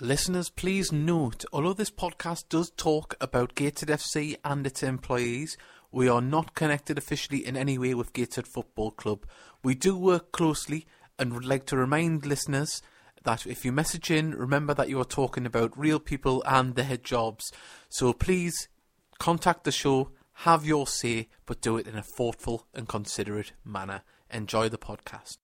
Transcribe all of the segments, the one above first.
Listeners, please note, although this podcast does talk about Gateshead FC and its employees, we are not connected officially in any way with Gateshead Football Club. We do work closely and would like to remind listeners that if you message in, remember that you are talking about real people and their jobs. So please contact the show, have your say, but do it in a thoughtful and considerate manner. Enjoy the podcast.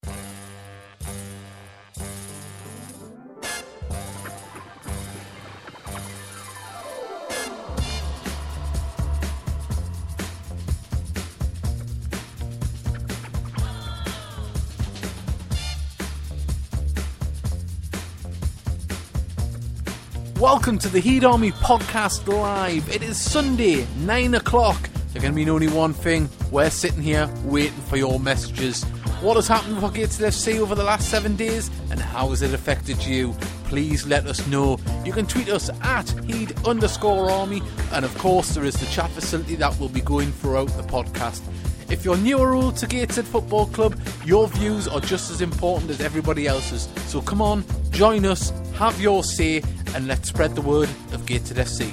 Welcome to the Heed Army Podcast Live. It is Sunday, 9 o'clock. There can mean only one thing. We're sitting here waiting for your messages. What has happened for Gateshead FC over the last seven days and how has it affected you? Please let us know. You can tweet us at Heed underscore Army, and of course, there is the chat facility that will be going throughout the podcast. If you're newer to Gateshead Football Club, your views are just as important as everybody else's. So come on, join us, have your say, and let's spread the word of Gateshead FC.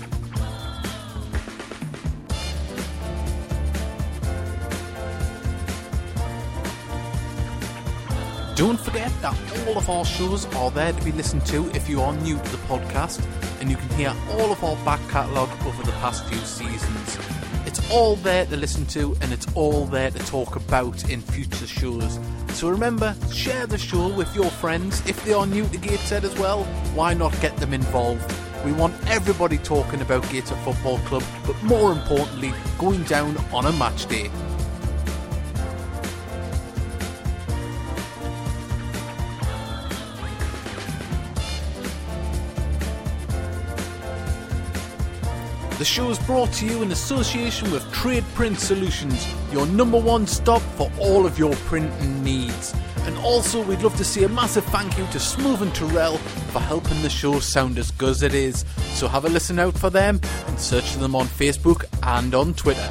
Don't forget that all of our shows are there to be listened to if you are new to the podcast, and you can hear all of our back catalogue over the past few seasons. All there to listen to, and it's all there to talk about in future shows. So remember, share the show with your friends. If they are new to Gateshead as well, why not get them involved? We want everybody talking about Gateshead Football Club, but more importantly, going down on a match day. The show is brought to you in association with Trade Print Solutions, your number one stop for all of your printing needs. And also, we'd love to see a massive thank you to Smooth and Terrell for helping the show sound as good as it is. So have a listen out for them and search them on Facebook and on Twitter.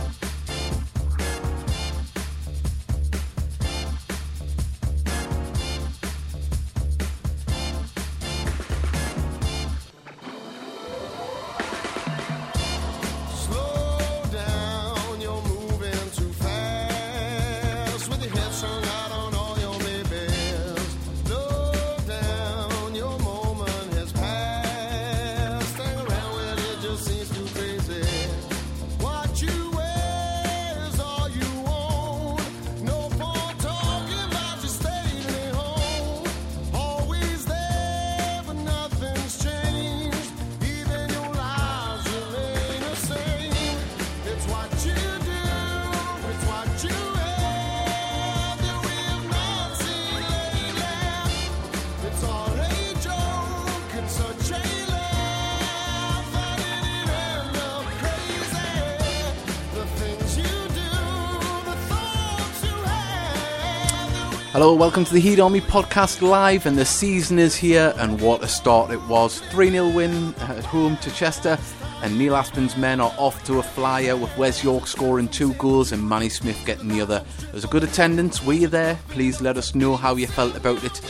Hello, welcome to the Heed Army Podcast Live, and the season is here, and what a start it was. 3 0 win at home to Chester, and Neil Aspin's men are off to a flyer with Wes York scoring two goals and Manny Smith getting the other. There was a good attendance. Were you there? Please let us know how you felt about it.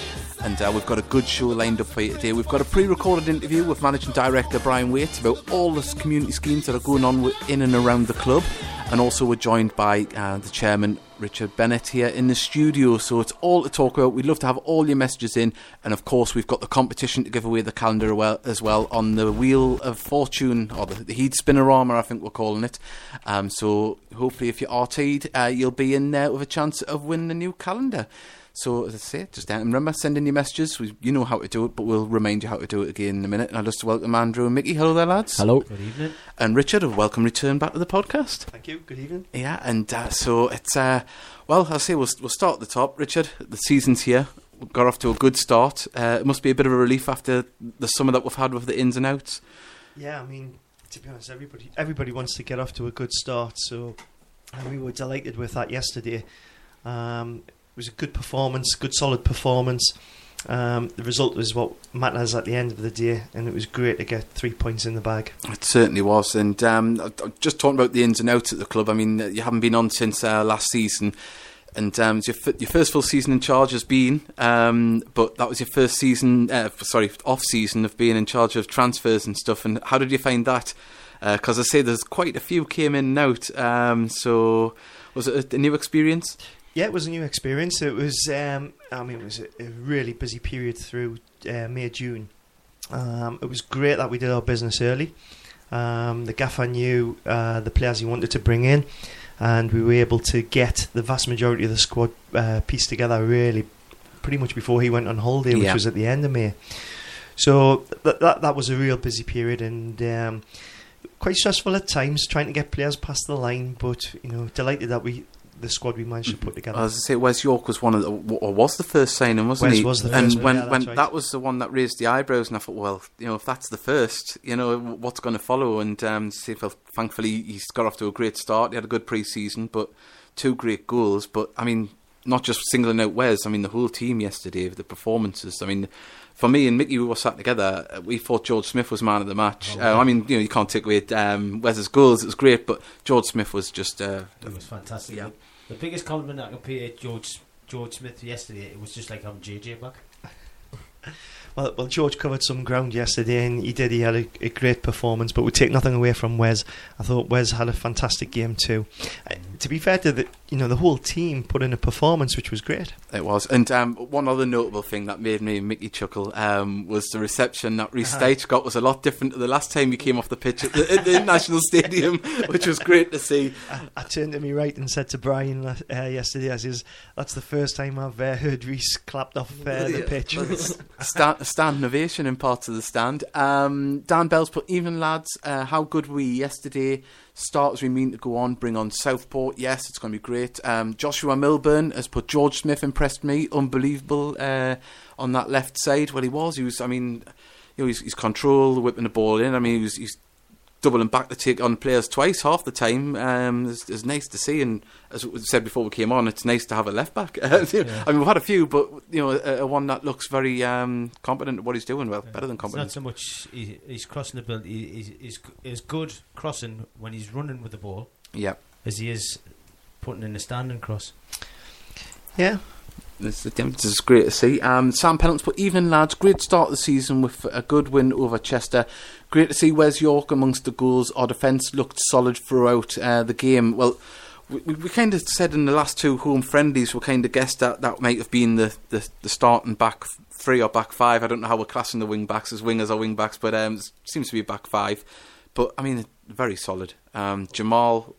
And uh, we've got a good show lined up for you today. We've got a pre recorded interview with Managing Director Brian Waite about all the community schemes that are going on in and around the club. And also, we're joined by uh, the chairman, Richard Bennett, here in the studio. So it's all to talk about. We'd love to have all your messages in. And of course, we've got the competition to give away the calendar as well on the Wheel of Fortune, or the, the Heed Spinnerama, I think we're calling it. Um, so hopefully, if you're RT'd, uh, you'll be in there with a chance of winning a new calendar. So as I say, just remember sending your messages. We, you know how to do it, but we'll remind you how to do it again in a minute. And I'll just welcome Andrew and Mickey. Hello there, lads. Hello. Good evening. And Richard, a welcome return back to the podcast. Thank you. Good evening. Yeah, and uh, so it's uh, well, I'll say we'll we'll start at the top. Richard, the season's here. We got off to a good start. Uh, it must be a bit of a relief after the summer that we've had with the ins and outs. Yeah, I mean, to be honest, everybody everybody wants to get off to a good start, so and we were delighted with that yesterday. Um, it was a good performance, good solid performance. Um, the result was what matters at the end of the day, and it was great to get three points in the bag. It certainly was. And um, just talking about the ins and outs at the club, I mean, you haven't been on since uh, last season. And um, your, f- your first full season in charge has been, um, but that was your first season, uh, sorry, off season of being in charge of transfers and stuff. And how did you find that? Because I say there's quite a few came in and out. Um, so was it a new experience? Yeah, it was a new experience. It was, um, I mean, it was a, a really busy period through uh, May, June. Um, it was great that we did our business early. Um, the gaffer knew uh, the players he wanted to bring in, and we were able to get the vast majority of the squad uh, pieced together really pretty much before he went on holiday, which Yeah. was at the end of May. So th- that that was a real busy period and um, quite stressful at times trying to get players past the line. But you know, delighted that we the squad we managed to put together. As I was to say Wes York was one of the, or was the first signing, wasn't Wes he? was the and first one, when yeah, when right. that was the one that raised the eyebrows, and I thought, well, you know, if that's the first, you know, what's going to follow? And um, thankfully he's got off to a great start. He had a good pre-season, but two great goals. But I mean, not just singling out Wes. I mean, the whole team yesterday, with the performances. I mean. For me and Mickey, we were sat together. We thought George Smith was man of the match. Oh, uh. I mean, you know, you can't take away um, Wes's goals; it was great. But George Smith was just uh, It was fantastic. Yeah. The biggest compliment I could pay George George Smith yesterday, it was just like having JJ back. Well, well, George covered some ground yesterday, and he did. He had a, a great performance, but we take nothing away from Wes. I thought Wes had a fantastic game too. Uh, to be fair to the, you know, the whole team put in a performance which was great. It was. And um, one other notable thing that made me and Mickey chuckle um, was the reception that Reece Uh-huh. Deitch got was a lot different to the last time he came off the pitch at the, at the National Stadium, which was great to see. I, I turned to me right and said to Brian uh, yesterday, "I says that's the first time I've uh, heard Reese clapped off uh, the pitch." Stand, stand ovation in parts of the stand. Um, Dan Bell's put, even lads, uh, how good we yesterday? Start as we mean to go on, bring on Southport. Yes, it's going to be great. Um, Joshua Milburn has put, George Smith impressed me. Unbelievable uh, on that left side. Well, he was. He was, I mean, you know, he's, he's control, whipping the ball in. I mean, he was, he's doubling back to take on players twice half the time. Um, it's, it's nice to see, and as we said before we came on, it's nice to have a left back. I mean, we've had a few, but you know, a, a one that looks very um, competent at what he's doing. Well, better than It's not so much he, he's crossing the ball. He's, he's is good crossing when he's running with the ball Yeah, as he is putting in a standing cross. yeah, This, is great to see. Um, Sam Pennant's put evening lads. Great start of the season with a good win over Chester. Great to see Wes York amongst the goals. Our defence looked solid throughout uh, the game. Well, we, we, we kind of said in the last two home friendlies, we kind of guessed that that might have been the, the, the starting back three or back five. I don't know how we're classing the wing backs as wingers or wing backs, but um, it seems to be back five. But I mean, very solid. Um, Jamal,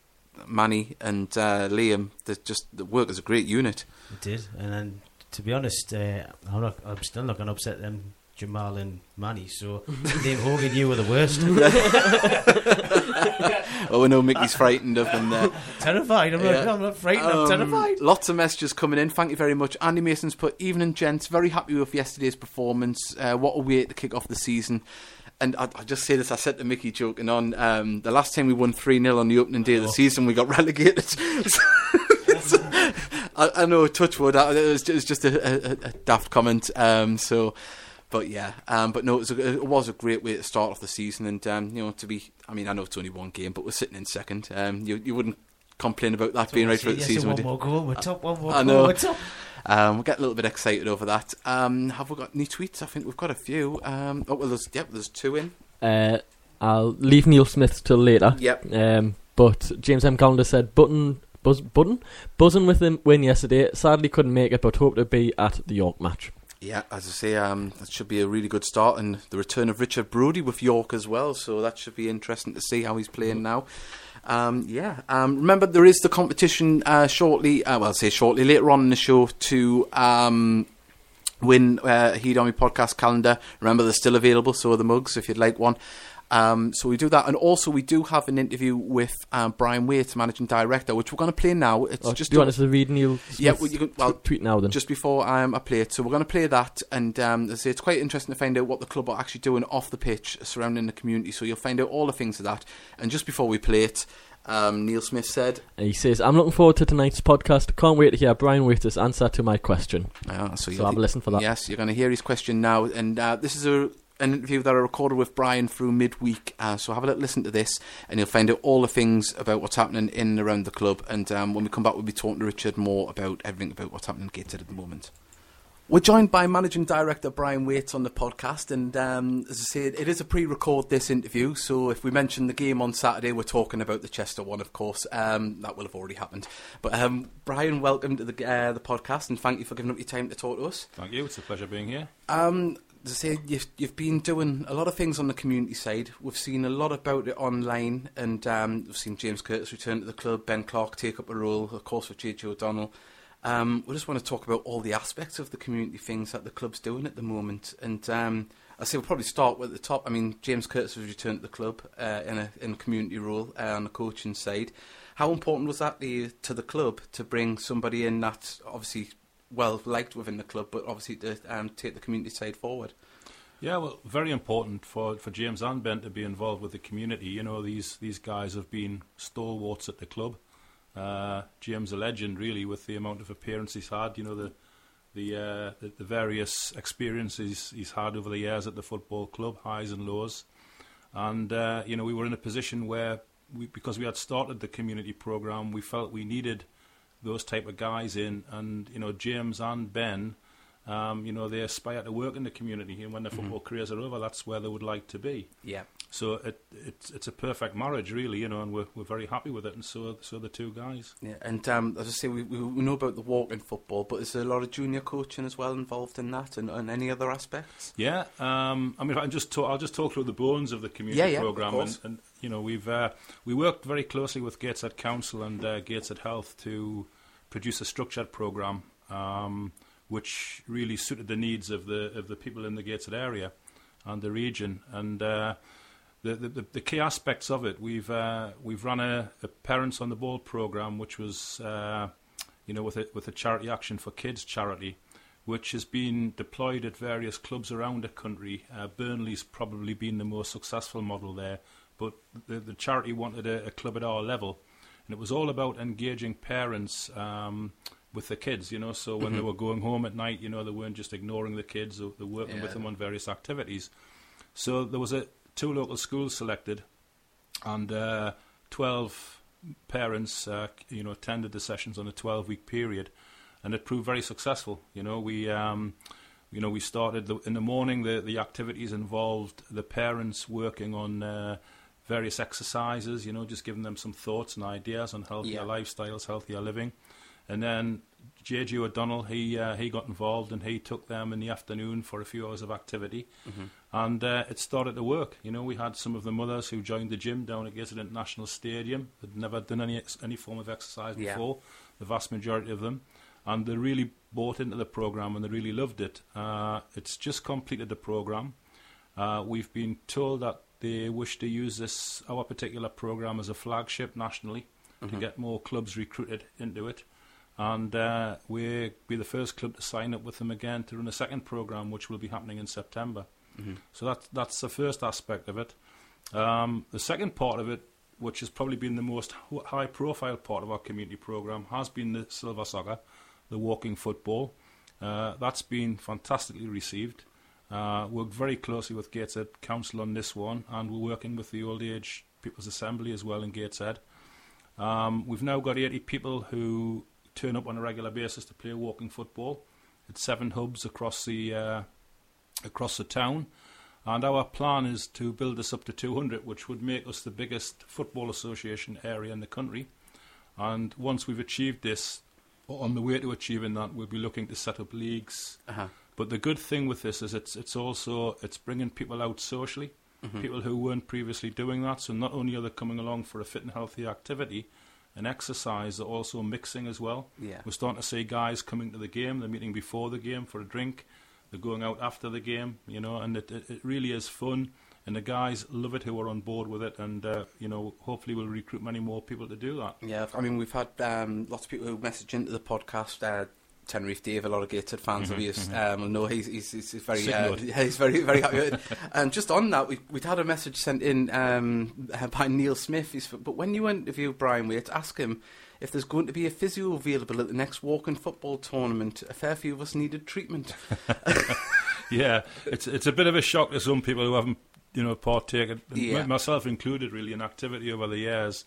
Manny, and uh, Liam. They just the work as a great unit. It did, and then to be honest, uh, I'm not. I'm still not going to upset them. Jamal and Manny, so Liam Hogan, you were the worst. Oh, I know Mickey's frightened of them there. terrified. I'm, Yeah. not, I'm not frightened. I'm Um, terrified. Lots of messages coming in. Thank you very much. Andy Mason's put evening, gents. Very happy with yesterday's performance. Uh, what a way to kick off the season. And I, I just say this. I said to Mickey, joking on. Um, the last time we won three 0 on the opening day of the Oh. season, we got relegated. I, I know, touchwood. I- It was, it was just a, a, a daft comment. Um, so, but yeah, um, but no, it was, a, it was a great way to start off the season, and um, you know, to be. I mean, I know it's only one game, but we're sitting in second. Um, you you wouldn't complain about that being right throughout the Yes, season, would one you? more goal. We're top. One more I goal. know. We're top. Um, we get a little bit excited over that. Um, have we got any tweets? I think we've got a few. Um, oh well, there's yep, there's two in. Uh, I'll leave Neil Smith till later. Yep. Um, but James M. Calendar said Button, buzz, Button, buzzing with him win yesterday. Sadly couldn't make it, but hope to be at the York match. Yeah, as I say, um, that should be a really good start, and the return of Richard Brodie with York as well. So that should be interesting to see how he's playing now. Um, yeah. Um, remember, there is the competition uh, shortly. Uh, well, I'll say shortly later on in the show to um, win uh, Heed Army podcast calendar. Remember, they're still available, so are the mugs if you'd like one. Um, so we do that, and also we do have an interview with um, Brian Waite, managing director, which we're going to play now. It's Oh, just do you want us to read Neil Yeah, well, you can- well, tw- tweet now then? just before um, I play it. So we're going to play that, and um, I say, it's quite interesting to find out what the club are actually doing off the pitch surrounding the community. So you'll find out all the things of that. And just before we play it, um, Neil Smith said, And he says, I'm looking forward to tonight's podcast. Can't wait to hear Brian Waiter's answer to my question. uh, so, So have a listen for that. Yes, you're going to hear his question now, and uh, this is a an interview that I recorded with Brian through midweek. Uh, so have a little listen to this, and you'll find out all the things about what's happening in and around the club. And um, when we come back, we'll be talking to Richard more about everything about what's happening at Gateshead at the moment. We're joined by Managing Director Brian Waits on the podcast, and um, as I said, it is a pre-record this interview. So if we mention the game on Saturday, we're talking about the Chester one, of course. Um, that will have already happened. But um, Brian, welcome to the uh, the podcast, and thank you for giving up your time to talk to us. Thank you. It's a pleasure being here. Um, as I say, you've, you've been doing a lot of things on the community side. We've seen a lot about it online, and um, we've seen James Curtis return to the club, Ben Clark take up a role, of course, with J.J. O'Donnell. Um, we just want to talk about all the aspects of the community things that the club's doing at the moment. And um, I say we'll probably start with the top. I mean, James Curtis has returned to the club uh, in a in a community role uh, on the coaching side. How important was that to, to the club to bring somebody in that's obviously well liked within the club, but obviously to um, take the community side forward? Yeah, well, very important for, for James and Ben to be involved with the community. You know, these these guys have been stalwarts at the club. Uh, James a legend, really, with the amount of appearances he's had. You know, the the, uh, the the various experiences he's had over the years at the football club, highs and lows. And uh, you know, we were in a position where, we, because we had started the community program, we felt we needed those type of guys in. And you know, James and Ben, um, you know, they aspire to work in the community, and when their football careers are over, that's where they would like to be. Yeah. So it, it's it's a perfect marriage, really, you know, and we're we're very happy with it, and so so the two guys. Yeah, and um, as I say, we, we know about the walking football, but is there a lot of junior coaching as well involved in that, and, and any other aspects? Yeah, um, I mean, I just talk, I'll just talk through the bones of the community Yeah, yeah, program, and, and you know, we've uh, we worked very closely with Gateshead Council and uh, Gateshead Health to produce a structured program, um, which really suited the needs of the of the people in the Gateshead area and the region, and. Uh, the, the, the key aspects of it, we've uh, we've run a, a parents on the ball program, which was uh, you know with a with a charity action for kids charity, which has been deployed at various clubs around the country. Uh, Burnley's probably been the most successful model there, but the, the charity wanted a, a club at our level, and it was all about engaging parents. Um, with the kids, you know, so when they were going home at night, you know, they weren't just ignoring the kids; they were working Yeah. with them on various activities. So there was a two local schools selected, and uh, twelve parents, uh, you know, attended the sessions on a twelve-week period, and it proved very successful. You know, we, um, you know, we started the, in the morning. The the activities involved the parents working on. Uh, Various exercises, you know, just giving them some thoughts and ideas on healthier Yeah. lifestyles, healthier living, and then J.J. O'Donnell, he uh, he got involved and he took them in the afternoon for a few hours of activity, and uh, it started to work. You know, we had some of the mothers who joined the gym down at Gateshead International Stadium. They'd never done any ex- any form of exercise Yeah. before. The vast majority of them, and they really bought into the program and they really loved it. Uh, it's just completed the program. Uh, we've been told that they wish to use this our particular program as a flagship nationally to get more clubs recruited into it. And uh, we'll be the first club to sign up with them again to run a second program, which will be happening in September. So that's that's the first aspect of it. Um, the second part of it, which has probably been the most high profile part of our community program, has been the silver soccer, the walking football. Uh, that's been fantastically received. Uh, worked very closely with Gateshead Council on this one, and we're working with the Old Age People's Assembly as well in Gateshead. Um, we've now got 80 people who turn up on a regular basis to play walking football at seven hubs across the uh, across the town. And our plan is to build this up to 200, which would make us the biggest football association area in the country. And once we've achieved this, on the way to achieving that, we'll be looking to set up leagues. Uh-huh. But the good thing with this is it's it's also it's bringing people out socially, people who weren't previously doing that. So not only are they coming along for a fit and healthy activity, and exercise, they're also mixing as well. Yeah. We're starting to see guys coming to the game. They're meeting before the game for a drink. They're going out after the game, you know, and it, it, it really is fun. And the guys love it who are on board with it, and uh, you know, hopefully we'll recruit many more people to do that. Yeah, I mean, we've had um, lots of people who message into the podcast. Uh, Tenerife Dave, a lot of Gated fans of his. Um, no, he's, he's, he's he's very, uh, he's very, very happy. And just on that, we, we'd had a message sent in um, by Neil Smith. He's, but when you interview Brian Waite, ask him if there's going to be a physio available at the next walking football tournament. A fair few of us needed treatment. yeah, it's it's a bit of a shock to some people who haven't, you know, partaken, Yeah. myself included, really, in activity over the years.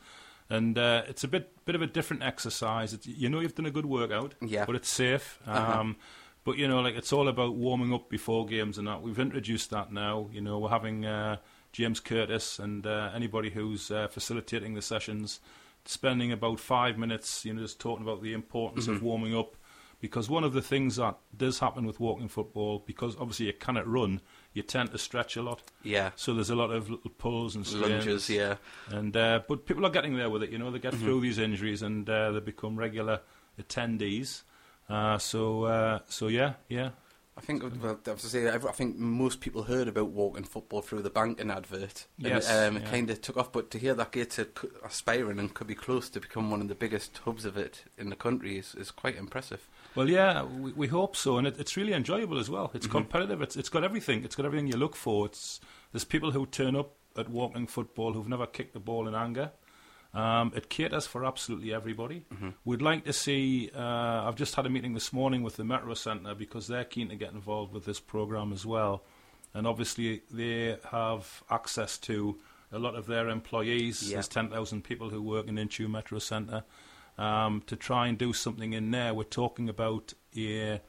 And uh, it's a bit bit of a different exercise. It's, you know, you've done a good workout, Yeah. but it's safe. Uh-huh. Um, But you know, like it's all about warming up before games and that. We've introduced that now. You know, we're having uh, James Curtis and uh, anybody who's uh, facilitating the sessions spending about five minutes, you know, just talking about the importance of warming up. Because one of the things that does happen with walking football, because obviously you cannot run, you tend to stretch a lot. Yeah. So there's a lot of little pulls and strains. Lunges, yeah. And uh, but people are getting there with it. You know, they Mm-hmm. get through these injuries and uh, they become regular attendees. Uh, so uh, so yeah, yeah. I think, well, I have to say, I I think most people heard about walking football through the banking advert. And, Yes, um, it yeah. kind of took off, but to hear that Gates are c- aspiring and could be close to become one of the biggest hubs of it in the country is, is quite impressive. Well, yeah, we, we hope so, and it, it's really enjoyable as well. Mm-hmm. It's competitive. It's it's got everything. It's got everything you look for. It's there's people who turn up at walking football who've never kicked the ball in anger. Um, it caters for absolutely everybody. Mm-hmm. We'd like to see. Uh, I've just had a meeting this morning with the Metro Centre because they're keen to get involved with this program as well, and obviously they have access to a lot of their employees. There's 10,000 people who work in intu Metro Centre. Um, to try and do something in there, we're talking about a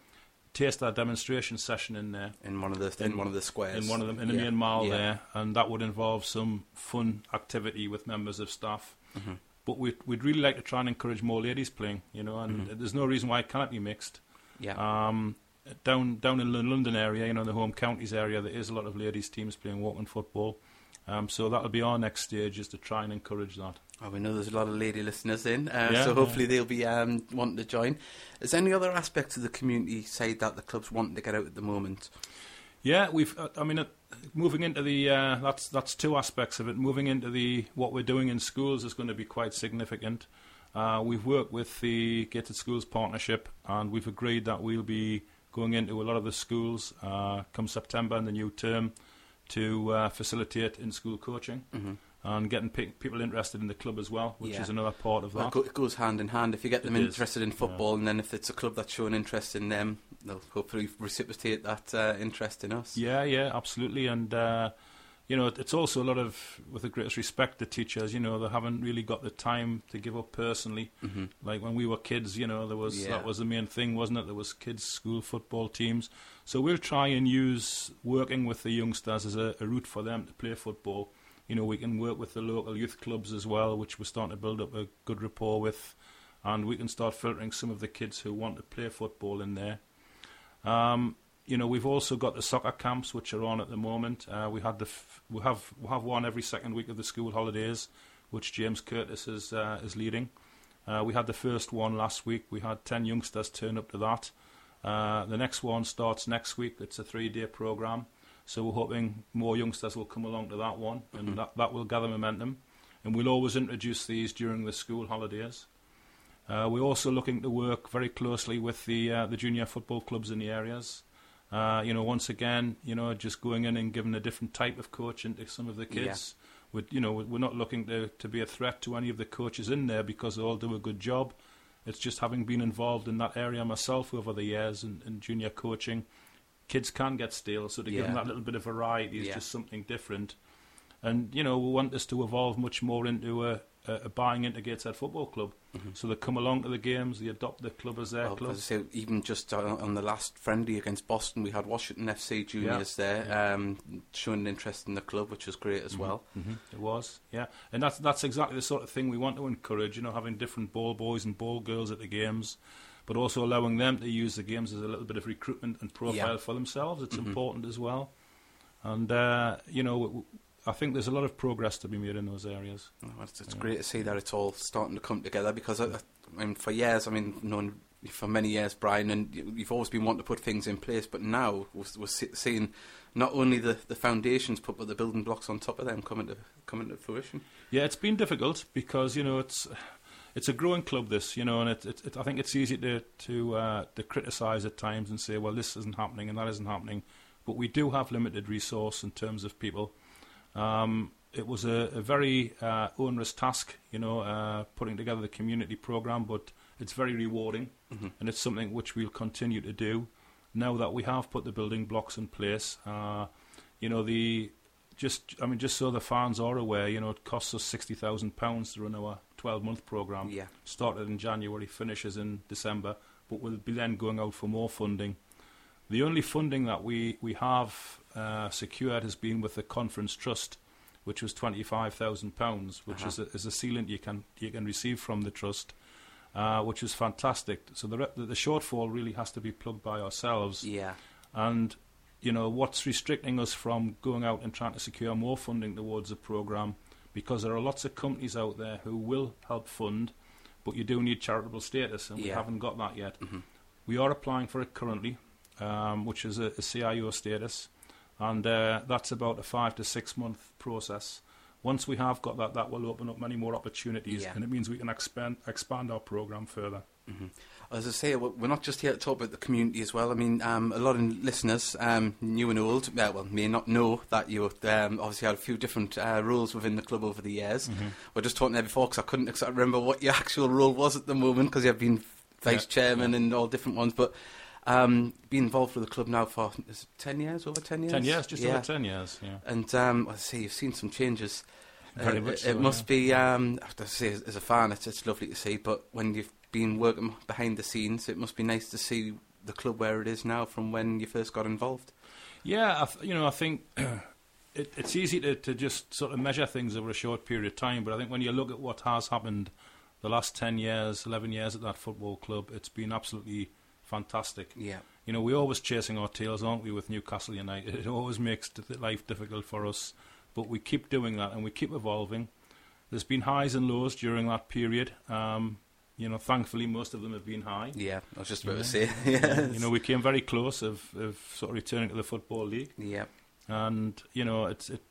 taster demonstration session in there In one of the in, In- one of the squares, in one of them in the Yeah. main mall Yeah. there, and that would involve some fun activity with members of staff. Mm-hmm. But we'd, we'd really like to try and encourage more ladies playing, you know, and Mm-hmm. there's no reason why it can't be mixed. Yeah, Um, down down in the London area, you know, the home counties area, there is a lot of ladies teams playing walking football. Um, so that'll be our next stage, is to try and encourage that. oh, we know there's a lot of lady listeners in, uh, Yeah, so yeah. hopefully they'll be um, wanting to join. Is there any other aspects of the community side that the club's wanting to get out at the moment? Yeah, we've. Uh, I mean, uh, moving into the uh, that's that's two aspects of it. Moving into the what we're doing in schools is going to be quite significant. Uh, we've worked with the Gated Schools Partnership, and we've agreed that we'll be going into a lot of the schools uh, come September in the new term to uh, facilitate in-school coaching Mhm. and getting pe- people interested in the club as well, which Yeah. is another part of that. it, it goes hand in hand. If you get them It is, interested in football, and then if it's a club that's showing interest in them, they'll hopefully reciprocate that uh, interest in us. Yeah, yeah, absolutely. And, uh, you know, it's also a lot of, with the greatest respect to teachers, you know, they haven't really got the time to give up personally. hmm Like when we were kids, you know, there was Yeah. that was the main thing, wasn't it? There was kids' school football teams. So we'll try and use working with the youngsters as a, a route for them to play football. You know, we can work with the local youth clubs as well, which we're starting to build up a good rapport with, and we can start filtering some of the kids who want to play football in there. Um, you know, we've also got the soccer camps which are on at the moment. Uh, we had the f- we have we have one every second week of the school holidays, which James Curtis is uh, is leading. Uh, we had the first one last week. We had ten youngsters turn up to that. Uh, the next one starts next week. It's a three-day program, so we're hoping more youngsters will come along to that one, and that, that will gather momentum. And we'll always introduce these during the school holidays. Uh, we're also looking to work very closely with the uh, the junior football clubs in the areas. Uh, you know, once again, you know, just going in and giving a different type of coaching to some of the kids. Yeah. With you know, we're not looking to to be a threat to any of the coaches in there because they all do a good job. It's just having been involved in that area myself over the years in, in junior coaching, kids can get stale. So to give them that little bit of variety is Yeah. just something different. And you know, we want this to evolve much more into a, a, a buying into Gateshead Football Club. So they come along to the games, they adopt the club as their Well, club. as say, even just on, on the last friendly against Boston, we had Washington FC juniors there um, showing an interest in the club, which was great as well. hmm It was, yeah, and that's that's exactly the sort of thing we want to encourage. You know, having different ball boys and ball girls at the games, but also allowing them to use the games as a little bit of recruitment and profile Yeah. for themselves. It's Mhm. important as well, and uh, you know, I think there's a lot of progress to be made in those areas. Oh, It's, it's Yeah. great to see that it's all starting to come together because, I, I mean, for years, I mean, known for many years, Brian, and you- you've always been wanting to put things in place, but now we're, we're seeing not only the, the foundations put, but the building blocks on top of them coming to coming to fruition. Yeah, it's been difficult because you know it's it's a growing club. This you know, and it, it, it I think it's easy to to uh, to criticise at times and say, well, this isn't happening and that isn't happening. But we do have limited resource in terms of people. Um, it was a, a very uh, onerous task, you know, uh, putting together the community program, but it's very rewarding, Mhm. and it's something which we'll continue to do. now that we have put the building blocks in place. Uh, you know, the just I mean, just so the fans are aware, you know, it costs us sixty thousand pounds to run our twelve-month program. Yeah. Started in January, finishes in December, but we'll be then going out for more funding. The only funding that we we have uh, secured has been with the conference trust, which was twenty five thousand pounds, which Uh-huh. is a, is a sealant you can you can receive from the trust, uh, which is fantastic. So the, re- the shortfall really has to be plugged by ourselves, Yeah. and you know what's restricting us from going out and trying to secure more funding towards the program, because there are lots of companies out there who will help fund, but you do need charitable status, and we haven't got that yet. Mhm. We are applying for it currently, um, which is a, a CIO status, and uh, that's about a five to six month process. Once we have got that, that will open up many more opportunities, Yeah. and it means we can expand expand our program further. hmm As I say, we're not just here to talk about the community as well. I mean, um, a lot of listeners, um, new and old, uh, well, may not know that you um, obviously had a few different uh, roles within the club over the years. We're just talking there before because I couldn't exactly remember what your actual role was at the moment because you've been vice Yeah, chairman yeah. and all different ones. But um, been involved with the club now for is it ten years, over ten years. Ten years, just yeah. over ten years. Yeah. And um, I say you've seen some changes. Very Uh, much it, so, it must yeah. be. Um, I have to say, as, a fan, it's, it's lovely to see. But when you've been working behind the scenes, it must be nice to see the club where it is now from when you first got involved. Yeah, I th- you know, I think it, it's easy to, to just sort of measure things over a short period of time, but I think when you look at what has happened the last 10 years, 11 years at that football club, it's been absolutely fantastic. Yeah, You know, we're always chasing our tails, aren't we, with Newcastle United? It always makes life difficult for us, but we keep doing that and we keep evolving. There's been highs and lows during that period. Um, you know, thankfully, most of them have been high. yeah. I was just about Yeah. to say. yeah, You know, we came very close of, of sort of returning to the Football League yeah. and you know it's it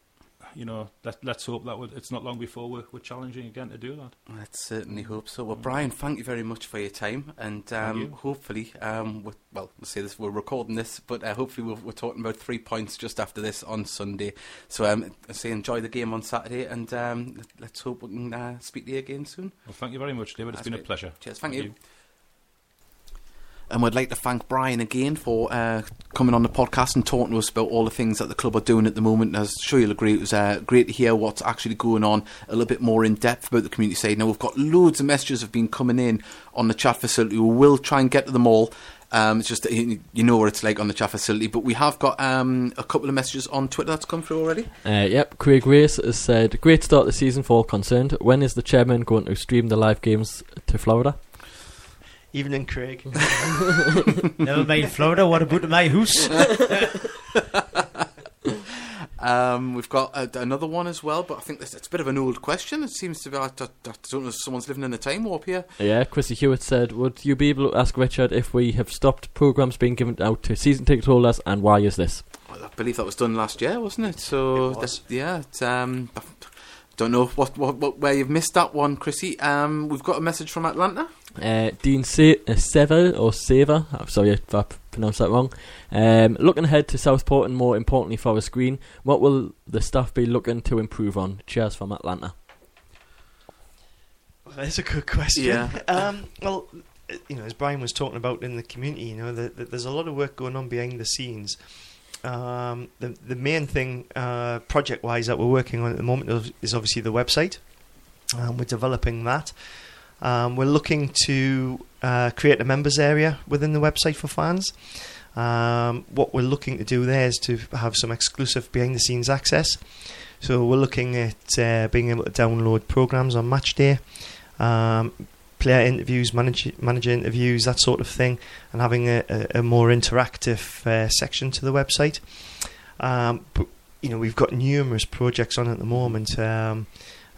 you know let, let's hope that it's not long before we're, we're challenging again to do that Let's certainly hope so. Well, Brian, thank you very much for your time, and um, you. hopefully, um, we well, we'll say this: we're recording this, but uh, hopefully, we're, we're talking about three points just after this on Sunday. So, um, I say enjoy the game on Saturday, and um, let- let's hope we can uh, speak to you again soon. well thank you very much david it's That's been great. a pleasure Cheers, thank, you. And we'd like to thank Brian again for uh, coming on the podcast and talking to us about all the things that the club are doing at the moment. As I'm sure you'll agree, it was uh, great to hear what's actually going on a little bit more in depth about the community side. Now, we've got loads of messages have been coming in on the chat facility. We will try and get to them all. Um, it's just you know what it's like on the chat facility, but we have got um, a couple of messages on Twitter that's come through already. Uh, yep, Craig Race has said, Great start to the season for all concerned. When is the chairman going to stream the live games to Florida? Evening, Craig. Never mind Florida, what about my house? Um, we've got uh, another one as well, but I think this, it's a bit of an old question. It seems to be, I, I, I don't know if someone's living in a time warp here. Yeah, Chrissy Hewitt said, Would you be able to ask Richard if we have stopped programmes being given out to season ticket holders and why is this? Well, I believe that was done last year, wasn't it? So It was. that- yeah, it's, um, don't know what, what, what where you've missed that one, Chrissy. Um, we've got a message from Atlanta. Uh, Dean Sa- uh, Sever or Saver, I'm sorry if I pronounced that wrong. Um, looking ahead to Southport and more importantly for Forest Green, what will the staff be looking to improve on? Cheers from Atlanta. Well, that's a good question. Yeah. Um, well, you know, as Brian was talking about in the community, you know, the, the, there's a lot of work going on behind the scenes. Um, the the main thing, uh, project wise, that we're working on at the moment is- is obviously the website. Um, we're developing that. Um, we're looking to uh, create a members area within the website for fans. Um, what we're looking to do there is to have some exclusive behind the scenes access. So we're looking at uh, being able to download programs on match day, um, player interviews, manager, manager interviews, that sort of thing, and having a, a, a more interactive uh, section to the website. Um, but you know, we've got numerous projects on at the moment um,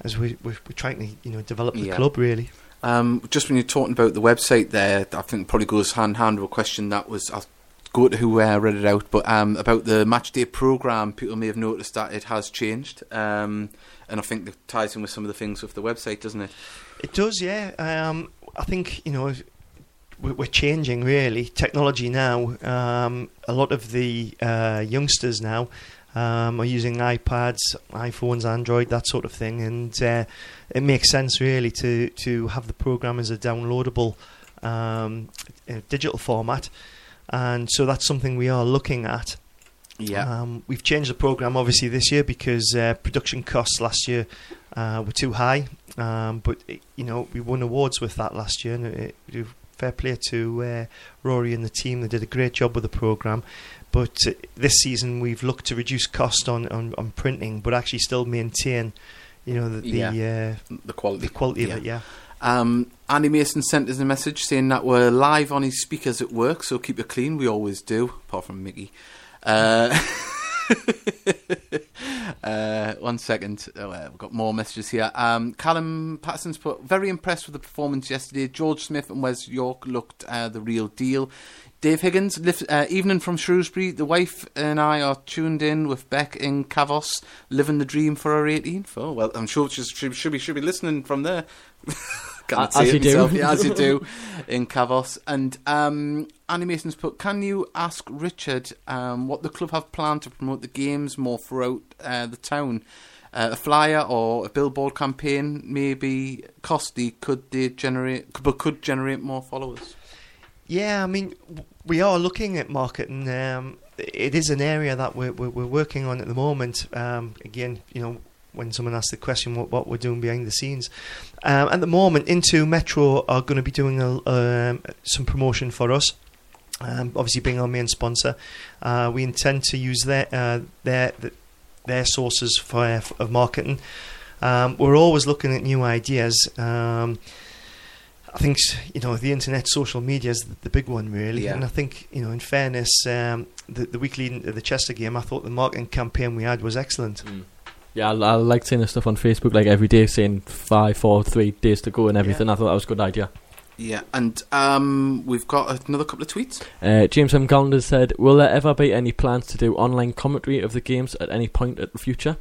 as we, we're, we're trying to you know develop the Yeah. club really. Um, just when you're talking about the website there, I think probably goes hand in hand with a question that was. I'll go to who uh, read it out, but um, about the match day program, people may have noticed that it has changed, um, and I think it ties in with some of the things with the website, doesn't it? It does, yeah. Um, I think you know we- we're changing really. Technology now. Um, a lot of the uh, youngsters now um, are using iPads, iPhones, Android, that sort of thing, and uh, it makes sense really to to have the program as a downloadable um, digital format. and so that's something we are looking at. Yeah. Um, we've changed the program obviously this year because uh, production costs last year uh, were too high. Um, but it, you know we won awards with that last year, and it, it, fair play to uh, Rory and the team. They did a great job with the program. But uh, this season we've looked to reduce cost on, on, on printing, but actually still maintain, you know, the the, Yeah. uh, the quality. the quality Yeah. of it. Yeah. Um, Andy Mason sent us a message saying that we're live on his speakers at work, so keep it clean. We always do, apart from Mickey. Uh, uh, one second. Oh, uh, we've got more messages here. Um, Callum Patterson's put very impressed with the performance yesterday. George Smith and Wes York looked uh, the real deal. Dave Higgins, lift, uh, evening from Shrewsbury. The wife and I are tuned in with Beck in Kavos, living the dream for our 18th. Oh, well, I'm sure she should, should, be, should be listening from there. Can't A- say as it you do. Yeah, as you do in Kavos. And um, Animations put, can you ask Richard um, what the club have planned to promote the games more throughout uh, the town? Uh, a flyer or a billboard campaign, maybe costly, could they generate, but could generate more followers? Yeah, I mean, we are looking at marketing. Um, it is an area that we're, we're, we're working on at the moment. Um, again, you know, when someone asks the question, what, what we're doing behind the scenes. Um, at the moment, intu Metro are going to be doing a, um, some promotion for us. Um, obviously, being our main sponsor, uh, we intend to use their uh, their their sources for of marketing. Um, we're always looking at new ideas. I think you know the internet, social media is the, the big one really, Yeah. and I think you know in fairness, um, the the week leading to the Chester game, I thought the marketing campaign we had was excellent. Yeah, I, I like seeing the stuff on Facebook like every day saying five, four, three days to go and everything. I thought that was a good idea. Yeah, and um, we've got another couple of tweets. Uh, James M. Gallender said, Will there ever be any plans to do online commentary of the games at any point at the future?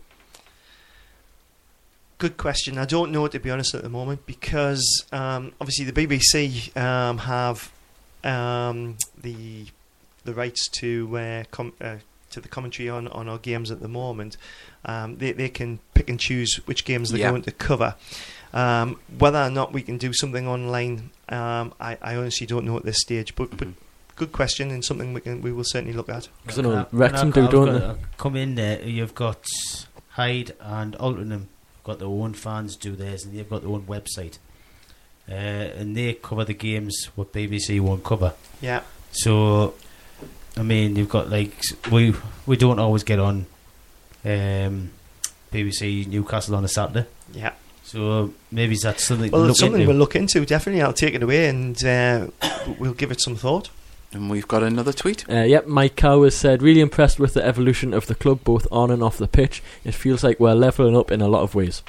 Good question. I don't know to be honest at the moment because um, obviously the BBC um, have um, the the rights to uh, com- uh, to the commentary on, on our games at the moment. Um, they they can pick and choose which games they're Yeah. going to cover. Um, whether or not we can do something online, um, I, I honestly don't know at this stage. But but Mhm. good question and something we can we will certainly look at. Because I know When Wrexham do, don't gonna they? Come in there, you've got Hyde and Altrincham got their own fans do theirs, and they've got their own website, uh, and they cover the games what BBC won't cover. Yeah. So, I mean, you've got like we we don't always get on um, BBC Newcastle on a Saturday, Yeah. so maybe that's something. Well, it's something into. we'll look into. Definitely, I'll take it away and uh, we'll give it some thought. And we've got another tweet. Uh, yep, Mike Cow has said, really impressed with the evolution of the club, both on and off the pitch. It feels like we're levelling up in a lot of ways.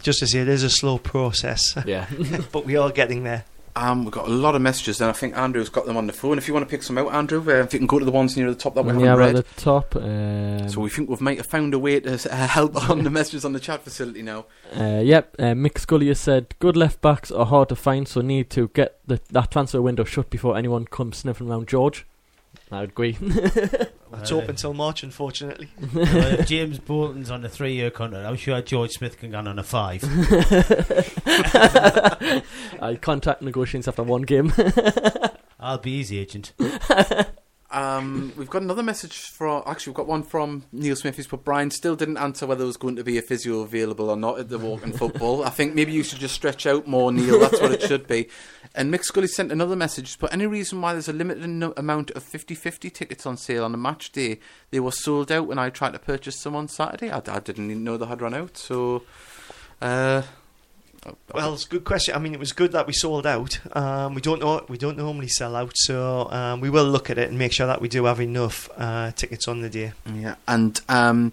Just to say, it is a slow process, Yeah. but we are getting there. Um, we've got a lot of messages, and I think Andrew's got them on the phone. If you want to pick some out, Andrew, uh, if you can go to the ones near the top that we haven't yeah, read. at the top. Um, so we think we've might have found a way to uh, help on the messages on the chat facility now. Uh, yep, uh, Mick Scully has said good left backs are hard to find, so need to get the, that transfer window shut before anyone comes sniffing around George. I would agree. It's Uh, open till March, unfortunately. well, if James Bolton's on a three-year contract. I'm sure George Smith can go on a five. I contract negotiations after one game. I'll be his agent. Um, we've got another message from. Actually, we've got one from Neil Smith. He's put Brian still didn't answer whether there was going to be a physio available or not at the walking football. I think maybe you should just stretch out more, Neil. That's what it should be. And Mick Scully sent another message. Put any reason why there's a limited no- amount of 50-50 tickets on sale on a match day? They were sold out when I tried to purchase some on Saturday. I, I didn't even know they had run out. So, uh, Well, it's a good question. I mean, it was good that we sold out. Um, we don't know. We don't normally sell out, so um, we will look at it and make sure that we do have enough uh, tickets on the day. Yeah, and um,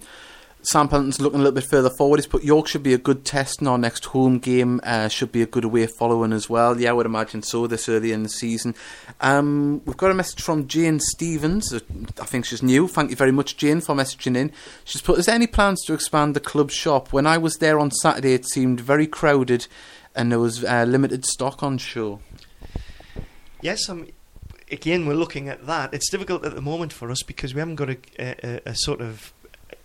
Sam Pelton's looking a little bit further forward. He's put York should be a good test in our next home game. Uh, should be a good away following as well. Yeah, I would imagine so this early in the season. Um, we've got a message from Jane Stevens. I think she's new. Thank you very much, Jane, for messaging in. She's put, is there any plans to expand the club shop? When I was there on Saturday, it seemed very crowded and there was uh, limited stock on show. Yes, um, again, we're looking at that. It's difficult at the moment for us because we haven't got a, a- a sort of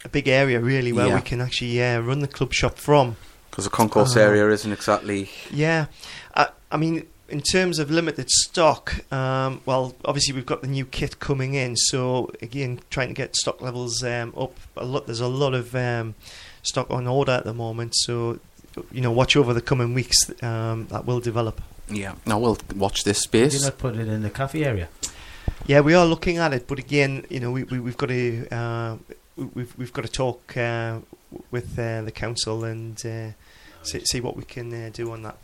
a big area really where Yeah. we can actually uh, run the club shop from. Because the concourse Uh-huh. area isn't exactly. Yeah, I, I mean, in terms of limited stock, um, well, obviously we've got the new kit coming in, so again, trying to get stock levels um, up. A lot, there's a lot of um, stock on order at the moment, so you know, watch over the coming weeks. Um, that will develop. Yeah. Now we'll watch this Did you space. not put it in the cafe area? Yeah, we are looking at it, but again, you know, we, we we've got to uh, we- we've we've got to talk uh, with uh, the council and uh, see, see what we can uh, do on that.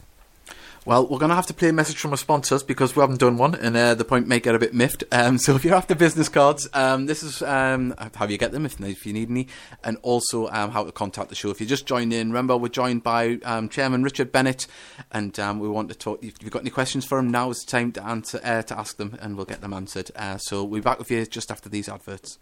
Well, we're going to have to play a message from our sponsors because we haven't done one, and uh, the point may get a bit miffed. Um, so if you're after business cards, um, this is um, how you get them if, if you need any, and also um, how to contact the show. If you just joined in, remember we're joined by um, Chairman Richard Bennett, and um, we want to talk. If you've got any questions for him, now is the time to answer uh, to ask them, and we'll get them answered. Uh, so we'll be back with you just after these adverts.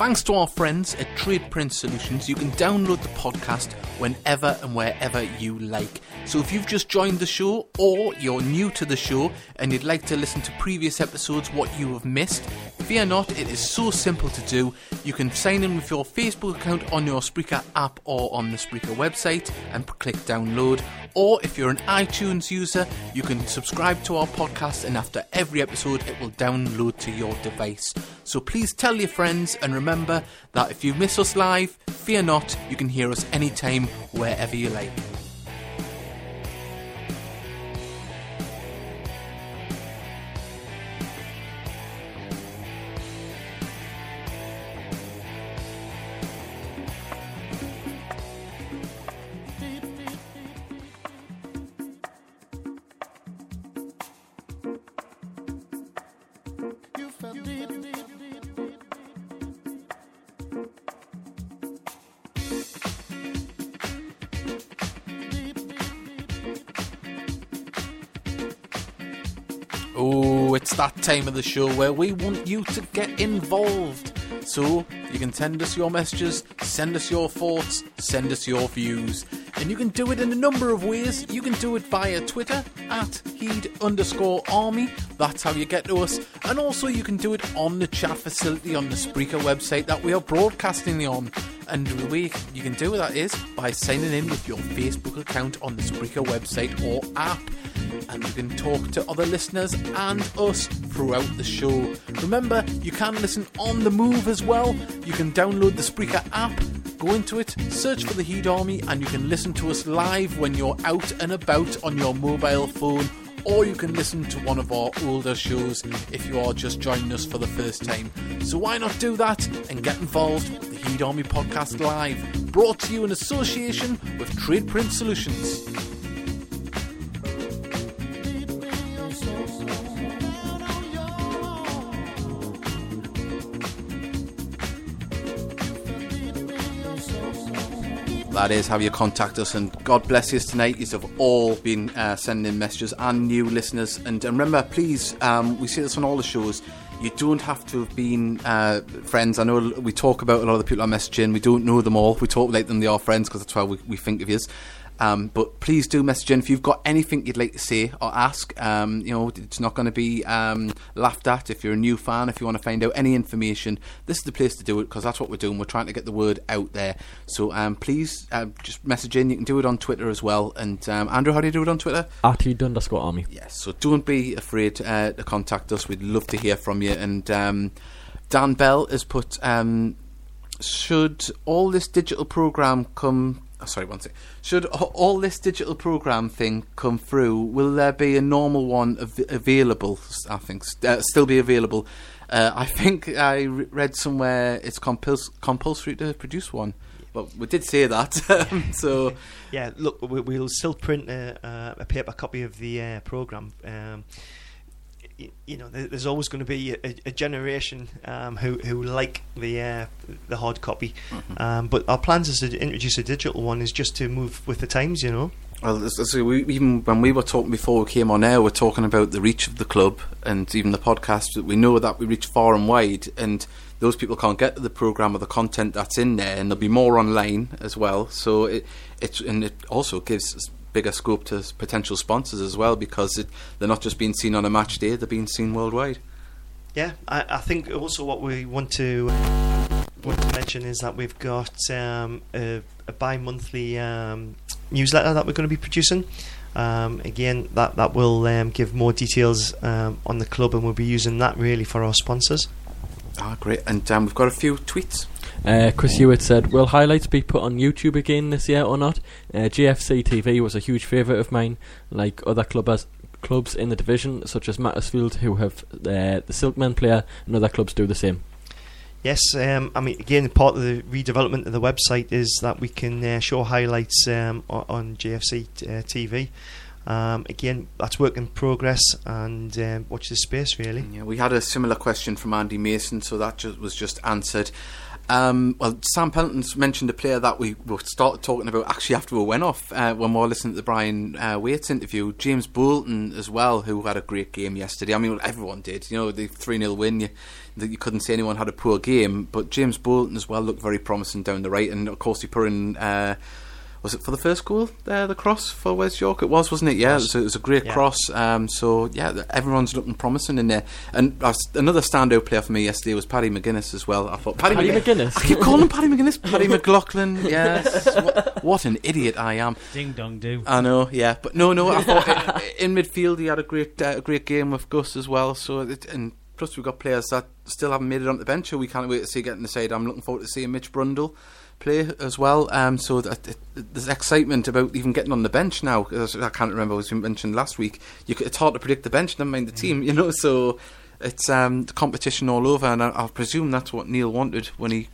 Thanks to our friends at Trade Print Solutions, you can download the podcast whenever and wherever you like. So if you've just joined the show or you're new to the show and you'd like to listen to previous episodes, what you have missed, fear not, it is so simple to do. You can sign in with your Facebook account on your Spreaker app or on the Spreaker website and click download. Or if you're an iTunes user, you can subscribe to our podcast and after every episode it will download to your device. So please tell your friends and remember that if you miss us live, fear not, you can hear us anytime, wherever you like. Time of the show where we want you to get involved. So you can send us your messages, send us your thoughts, send us your views. And you can do it in a number of ways. You can do it via Twitter at heed underscore army. That's how you get to us. And also you can do it on the chat facility on the Spreaker website that we are broadcasting on. And the way you can do that is by signing in with your Facebook account on the Spreaker website or app and you can talk to other listeners and us throughout the show. Remember, you can listen on the move as well. You can download the Spreaker app, go into it, search for the Heed Army, and you can listen to us live when you're out and about on your mobile phone. Or you can listen to one of our older shows if you are just joining us for the first time. So why not do that and get involved with the Heed Army Podcast Live, brought to you in association with Trade Print Solutions. That is how you contact us, and God bless you tonight. You have all been uh, sending messages and new listeners. And, and remember, please, um, we see this on all the shows. You don't have to have been uh, friends. I know we talk about a lot of the people I'm messaging. We don't know them all. We talk like them they are friends because that's why we, we think of you. Um, but please do message in if you've got anything you'd like to say or ask. Um, you know, it's not going to be um, laughed at. If you're a new fan, if you want to find out any information, this is the place to do it because that's what we're doing. We're trying to get the word out there. So um, please uh, just message in. You can do it on Twitter as well. And um, Andrew, how do you do it on Twitter? At heed underscore army. Yes, so don't be afraid uh, to contact us. We'd love to hear from you. And um, Dan Bell has put, um, should all this digital program come? Oh, sorry, one sec. Should all this digital program thing come through? Will there be a normal one av- available? I think uh, still be available. Uh, I think I re- read somewhere it's compuls- compulsory to produce one. But we did say that, so Yeah, look, we, we'll still print a, a paper copy of the uh, program. Um, you know, there's always going to be a, a generation um, who who like the uh, the hard copy, um, but our plans is to introduce a digital one is just to move with the times. You know, Well, as we, even when we were talking before we came on air, we're talking about the reach of the club and even the podcast. We know that we reach far and wide, and those people can't get to the program or the content that's in there, and there'll be more online as well. So it it's and it also gives bigger scope to potential sponsors as well because it, they're not just being seen on a match day; they're being seen worldwide. Yeah, I, I think also what we want to want to mention is that we've got um, a, a bi-monthly um, newsletter that we're going to be producing. Um, again, that that will um, give more details um, on the club, and we'll be using that really for our sponsors. Ah, great. And um, we've got a few tweets. Uh, Chris Hewitt said, "Will highlights be put on YouTube again this year or not?" Uh, GFC TV was a huge favourite of mine, like other clubbers, clubs in the division, such as Macclesfield, who have uh, the Silkmen player, and other clubs do the same. Yes, um, I mean, again, part of the redevelopment of the website is that we can uh, show highlights um, o- on JFC uh, TV. Um, again, that's work in progress, and um, watch this space really. Yeah, we had a similar question from Andy Mason, so that just, was just answered. Um, well, Sam Pelton's mentioned a player that we we started talking about actually after we went off uh, when we were listening to the Brian uh, Waits interview. James Bolton as well, who had a great game yesterday. I mean, everyone did. You know, the 3 0 win, you, you couldn't say anyone had a poor game, but James Bolton as well looked very promising down the right, and of course, he put in. Uh, was it for the first goal there, the cross for Wes York? It was, wasn't it? Yeah, it was, a- it was a great Yeah. cross. Um, so, yeah, everyone's looking promising in there. And uh, s- another standout player for me yesterday was Paddy McGuinness as well. I thought, Paddy, Paddy McGuinness. McGuinness. I keep calling him Paddy McGuinness. Paddy McLaughlin, yes. what, what an idiot I am. Ding dong do. I know, yeah, but no, no. I thought i- in midfield he had a great, uh, a great game with Gus as well. So it, and plus we've got players that still haven't made it on the bench, so we can't wait to see getting the side. I'm looking forward to seeing Mitch Brundle play as well. Um, so there's excitement about even getting on the bench now. As I can't remember as we mentioned last week. You, it's hard to predict the bench, never mind the team. You know, so it's um, competition all over, and I, I presume that's what Neil wanted when he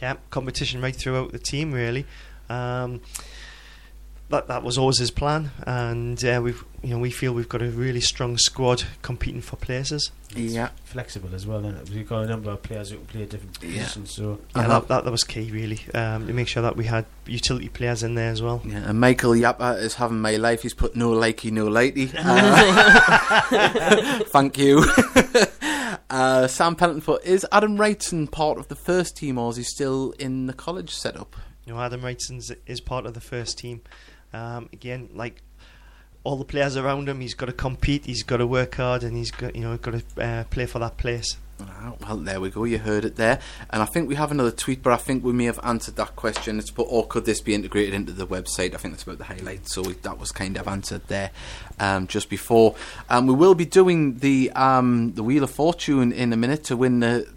Yeah, competition right throughout the team really. Um, that that was always his plan, and uh, we've you know we feel we've got a really strong squad competing for places. yeah. Flexible as well, is We've got a number of players who can play different Yeah. positions, so Yeah, that, that that was key really um, to make sure that we had utility players in there as well. Yeah, and Michael Yappa is having my life. He's put no likey, no lighty. Uh, thank you. uh, Sam Pelton put, is Adam Wrightson part of the first team or is he still in the college setup? You know, Adam Wrightson is part of the first team. Um, again, like all the players around him, he's got to compete, he's got to work hard, and he's got you know got to uh, play for that place. Well, there we go. You heard it there. And I think we have another tweet, but I think we may have answered that question. It's put, or could this be integrated into the website? I think that's about the highlight. So we, that was kind of answered there um, just before. Um, we will be doing the um, the Wheel of Fortune in a minute to win the.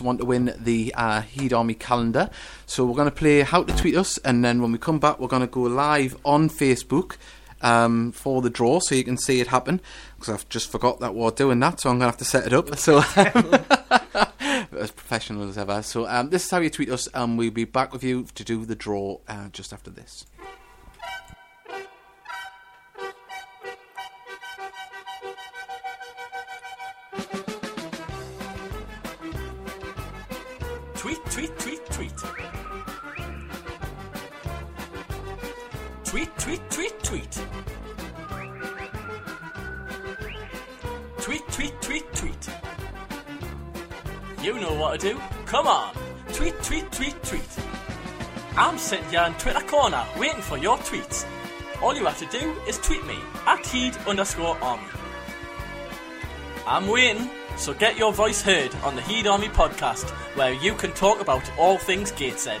Want to win the uh, Heed Army calendar, so we're going to play how to tweet us, and then when we come back, we're going to go live on Facebook um, for the draw, so you can see it happen. Because I've just forgot that we're doing that, so I'm going to have to set it up. So as professional as ever. So um, this is how you tweet us, and we'll be back with you to do the draw uh, just after this. You know what to do. Come on. Tweet, tweet, tweet, tweet. I'm sitting here in Twitter corner waiting for your tweets. All you have to do is tweet me at heed underscore army. I'm waiting, so get your voice heard on the Heed Army podcast, where you can talk about all things Gateshead.